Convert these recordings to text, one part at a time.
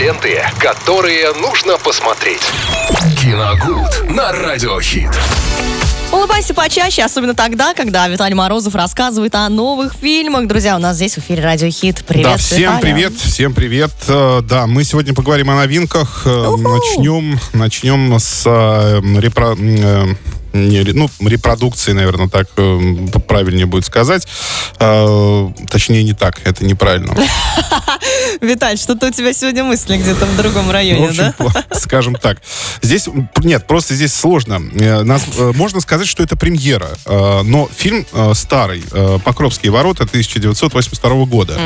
ленты, которые нужно посмотреть. Киногуд на Радиохит. Улыбайся почаще, особенно тогда, когда Виталий Морозов рассказывает о новых фильмах. Друзья, у нас здесь в эфире Радио Хит. Привет, Да, всем Виталя. привет, всем привет. Э, Да, мы сегодня поговорим о новинках. Э, Уху. Начнем, начнем с э, репро- не ну, репродукции, наверное, так э, правильнее будет сказать. Э, Точнее, не так, это неправильно. Виталь, что-то у тебя сегодня мысли где-то в другом Ну, районе, в общем, да? скажем так. Здесь, нет, просто здесь сложно. Э, нас- э, можно сказать, что это премьера, э, но фильм старый, «Покровские ворота» 1982 года.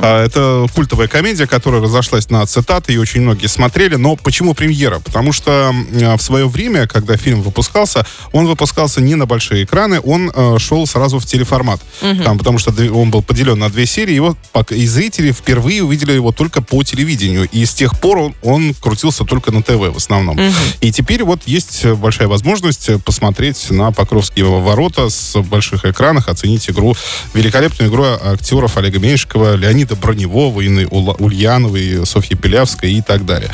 Э, Это культовая комедия, которая разошлась на цитаты, и очень многие смотрели. Но почему премьера? Потому что в свое время, когда фильм выпускался, он выпускался не на большие экраны, он э, шел сразу в телеформат. Там, потому что он был поделен на две серии, его, и зрители впервые увидели его только по телевидению. И с тех пор он, он крутился только на ТВ в основном. И теперь вот есть большая возможность посмотреть на Покровские ворота с больших экранах, оценить игру, великолепную игру актеров Олега Меньшикова, Леонида Броневого, Инны Ульяновой, Софьи Белявской и так далее.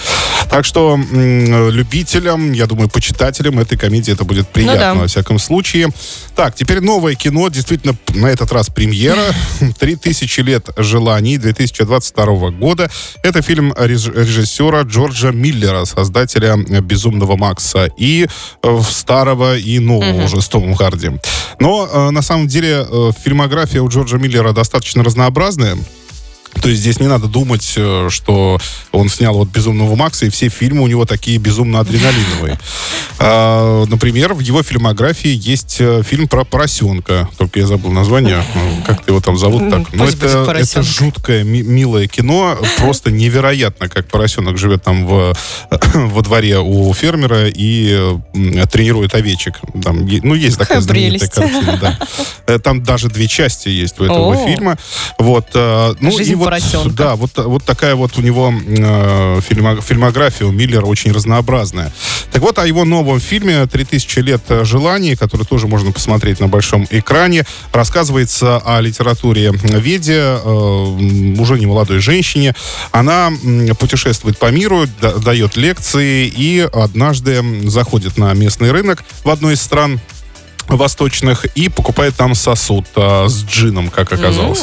Так что любителям, я думаю, почитателям этой комедии это будет приятно, да. во всяком случае. Так, теперь новое кино, действительно, на этот раз премьера. «Три тысячи лет желаний» 2022 года. Это фильм реж- режиссера Джорджа Миллера, создателя «Безумного Макса» и э, старого и нового уже с Томом Харди. Но э, на самом деле э, фильмография у Джорджа Миллера достаточно разнообразная. То есть здесь не надо думать, э, что он снял вот «Безумного Макса», и все фильмы у него такие безумно адреналиновые. А, Например, в его фильмографии есть э, фильм про поросенка. Только я забыл название. Как его там зовут так? Но это, это жуткое, ми- милое кино. Просто невероятно, как поросенок живет там в, во дворе у фермера и тренирует овечек. Там, ну, есть такая знаменитая картина, да. Э, Там даже две части есть у этого О. фильма. Вот, ну, Жизнь и вот, поросенка. да, вот, вот такая вот у него э, фильмо- фильмография у Миллера очень разнообразная. Так вот, о его новом фильме «3000 лет желаний», который тоже можно посмотреть на большом экране, рассказывается о литературе Веде, э, уже не молодой женщине. Она путешествует по миру, да- дает лекции и однажды заходит на местный рынок в одной из стран восточных и покупает там сосуд а, с джином, как оказалось.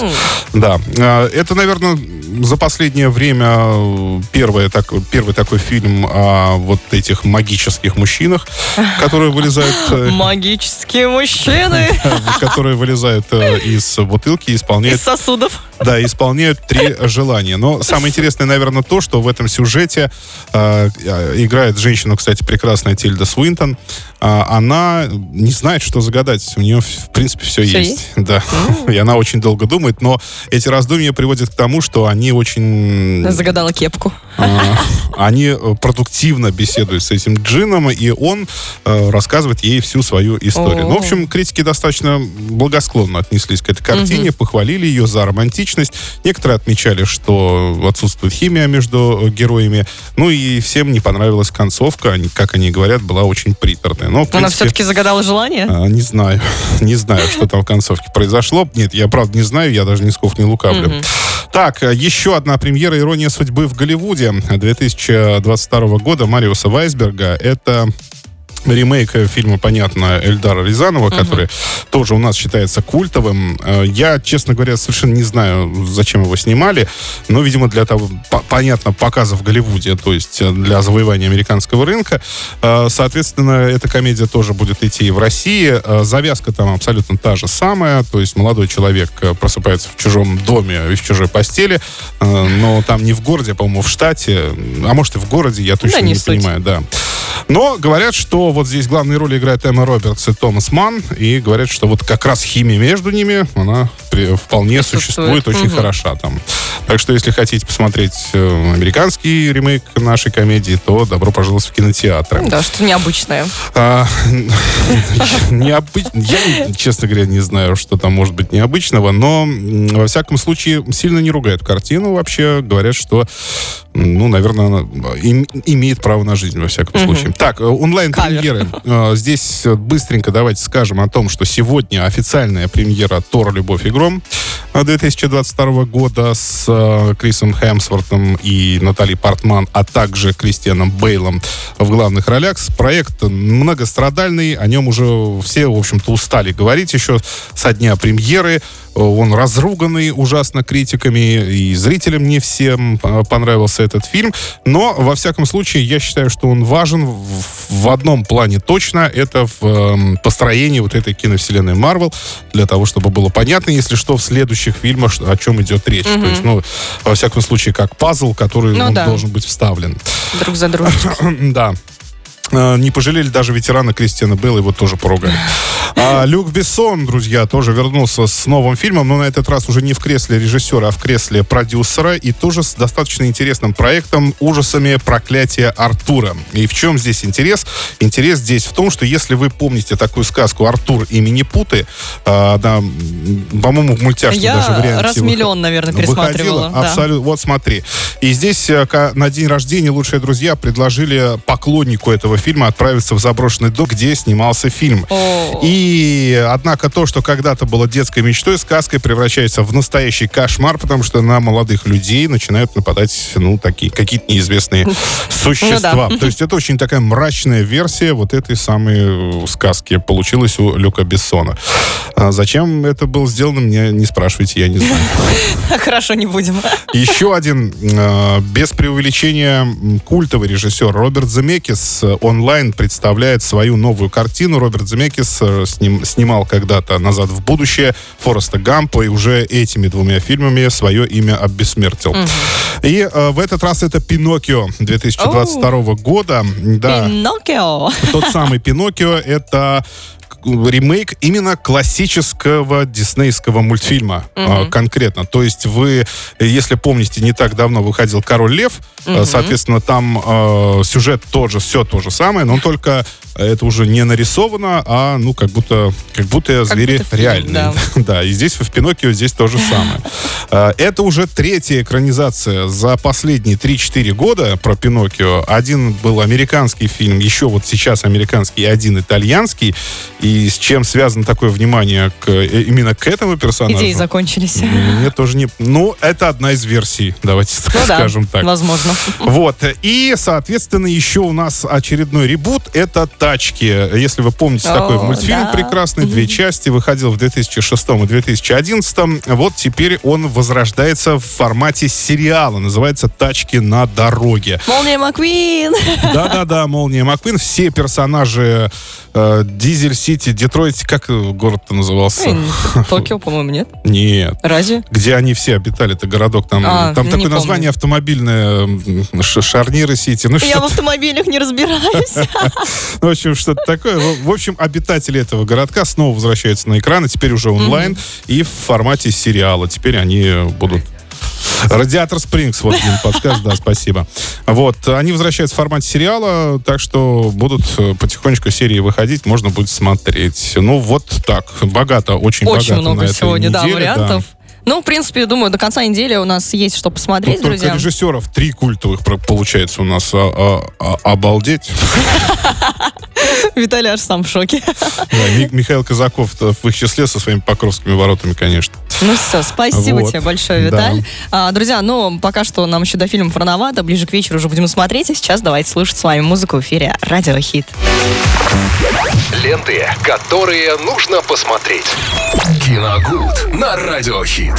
Да. А, Это, наверное, за последнее время э, первое так, первый такой фильм о вот этих магических мужчинах, которые вылезают... э, Магические мужчины которые вылезают э, из бутылки и из исполняют сосудов. да, исполняют три желания. Но самое интересное, наверное, то, что в этом сюжете играет женщина, кстати, прекрасная Тильда Свинтон. А, она не знает, что загадать. У нее, в принципе, все, Всё есть. Да. И она очень долго думает, но эти раздумья приводят к тому, что они очень... Загадала кепку. А, они э, продуктивно беседуют с этим джином, и он э, рассказывает ей всю свою историю. Ну, в общем, критики достаточно благосклонно отнеслись к этой картине, похвалили ее за романтичность. Некоторые отмечали, что отсутствует химия между э, героями. Ну и всем не понравилась концовка. Как они говорят, была очень приторная. Но, в Она принципе, все-таки загадала желание? А, Не знаю. Не знаю, что там в концовке произошло. Нет, я правда не знаю, я даже нисколько не лукавлю. Так, еще одна премьера «Ирония судьбы» в Голливуде 2022 года Мариуса Вайсберга. Это ремейк фильма, понятно, Эльдара Рязанова, который тоже у нас считается культовым. Э, Я, честно говоря, совершенно не знаю, зачем его снимали, но, видимо, для того, по- понятно, показа в Голливуде, то есть э, для завоевания американского рынка. Э, Соответственно, эта комедия тоже будет идти и в России. Завязка там абсолютно та же самая, то есть молодой человек просыпается в чужом доме и в чужой постели, но там не в городе, а, по-моему, в штате, а может и в городе, я точно Да, не не суть. понимаю, да. Но говорят, что вот здесь главные роли играют Эмма Робертс и Томас Ман, и говорят, что вот как раз химия между ними, она при- вполне существует, очень Мгм. хороша там. Так что, если хотите посмотреть э, американский ремейк нашей комедии, то добро пожаловать в кинотеатры. Да, что необычное. А. Я, честно говоря, не знаю, что там может быть необычного, но во всяком случае сильно не ругают картину. Вообще говорят, что, ну, наверное, она им- имеет право на жизнь во всяком случае. Так, э, онлайн-премьеры. Э, Здесь э, быстренько давайте скажем о том, что сегодня официальная премьера Тора Любовь и Гром. Э, 2022 года с Крисом Хемсвортом и Натали Портман, а также Кристианом Бейлом в главных ролях. Проект многострадальный, о нем уже все, в общем-то, устали говорить еще со дня премьеры. Он разруганный ужасно критиками, и зрителям не всем понравился этот фильм. Но, во всяком случае, я считаю, что он важен в, одном плане точно. Это в э, построении вот этой киновселенной Марвел, для того, чтобы было понятно, если что, в следующих фильмах, о чем идет речь. Mm-hmm. То есть, ну, во всяком случае, как пазл, который ну, да. должен быть вставлен. Друг за другом. да. Э, не пожалели даже ветерана Кристиана Белла, его тоже поругали. А Люк Бессон, друзья, тоже вернулся с новым фильмом, но на этот раз уже не в кресле режиссера, а в кресле продюсера, и тоже с достаточно интересным проектом «Ужасами проклятия Артура». И в чем здесь интерес? Интерес здесь в том, что если вы помните такую сказку «Артур и Минипуты», э, да, по-моему, в мультяшном Я даже варианте раз миллион, наверное, пересматривала. Выходила. Да. Абсолютно. Вот смотри. И здесь э, на день рождения лучшие друзья предложили поклоннику этого фильма отправиться в заброшенный дом, где снимался фильм. О. И, однако, то, что когда-то было детской мечтой, сказкой превращается в настоящий кошмар, потому что на молодых людей начинают нападать, ну, такие, какие-то неизвестные существа. Ну, да. То есть это очень такая мрачная версия вот этой самой э, сказки получилась у Люка Бессона. А зачем это было сделано, мне не спрашивайте, я не знаю. Хорошо, не будем. Еще один, э, без преувеличения, культовый режиссер Роберт Земекис, онлайн представляет свою новую картину. Роберт Земекис э, сним, снимал когда-то «Назад в будущее», Фореста Гампа, и уже этими двумя фильмами свое имя обессмертил. Угу. И э, в этот раз это «Пиноккио» 2022 Оу. года. Да, «Пиноккио». Тот самый «Пиноккио» — это ремейк именно классического диснейского мультфильма угу. конкретно. То есть вы, если помните, не так давно выходил «Король лев», угу. соответственно, там э, сюжет тоже, все то же самое, но только это уже не нарисовано, а ну как будто как будто как звери будто реальные. Да. да, и здесь в Пиноккио здесь то же самое. А, это уже третья экранизация за последние 3-4 года про Пиноккио. Один был американский фильм, еще вот сейчас американский, один итальянский. И с чем связано такое внимание к, э, именно к этому персонажу? Идеи закончились. Мне тоже не... Ну, это одна из версий, давайте ну, скажем да, так. возможно. Вот. И, соответственно, еще у нас очередной ребут. Это «Тачки». Если вы помните О, такой мультфильм да. прекрасный, две части, выходил в 2006 и 2011. Вот теперь он возрождается в формате сериала. Называется «Тачки на дороге». Молния Маквин! Да-да-да, Молния Маквин. Все персонажи э, Дизель Сити, Детройт, как город-то назывался? Токио, по-моему, нет? Нет. Разве? Где они все обитали, это городок. Там, а, там такое название автомобильное, Шарниры Сити. Ну, Я в автомобилях не разбираюсь. Ну, в общем, что-то такое. В общем, обитатели этого городка снова возвращаются на экраны, теперь уже онлайн и в формате сериала. Теперь они будут Радиатор Спрингс, вот Дим подскажет, да, спасибо. Вот, они возвращаются в формате сериала, так что будут э, потихонечку серии выходить, можно будет смотреть. Ну, вот так, богато, очень, очень богато много на сегодня, неделе, да, вариантов. Да. Ну, в принципе, думаю, до конца недели у нас есть что посмотреть, Тут друзья. Только режиссеров три культовых получается у нас. А, а, а, обалдеть. Виталий аж сам в шоке. Да, Михаил Казаков в их числе со своими покровскими воротами, конечно. Ну все, спасибо вот. тебе большое, Виталь. Да. А, друзья, ну, пока что нам еще до фильма рановато, ближе к вечеру уже будем смотреть, а сейчас давайте слушать с вами музыку в эфире Радио Хит. Ленты, которые нужно посмотреть. Киногуд на Радио Хит.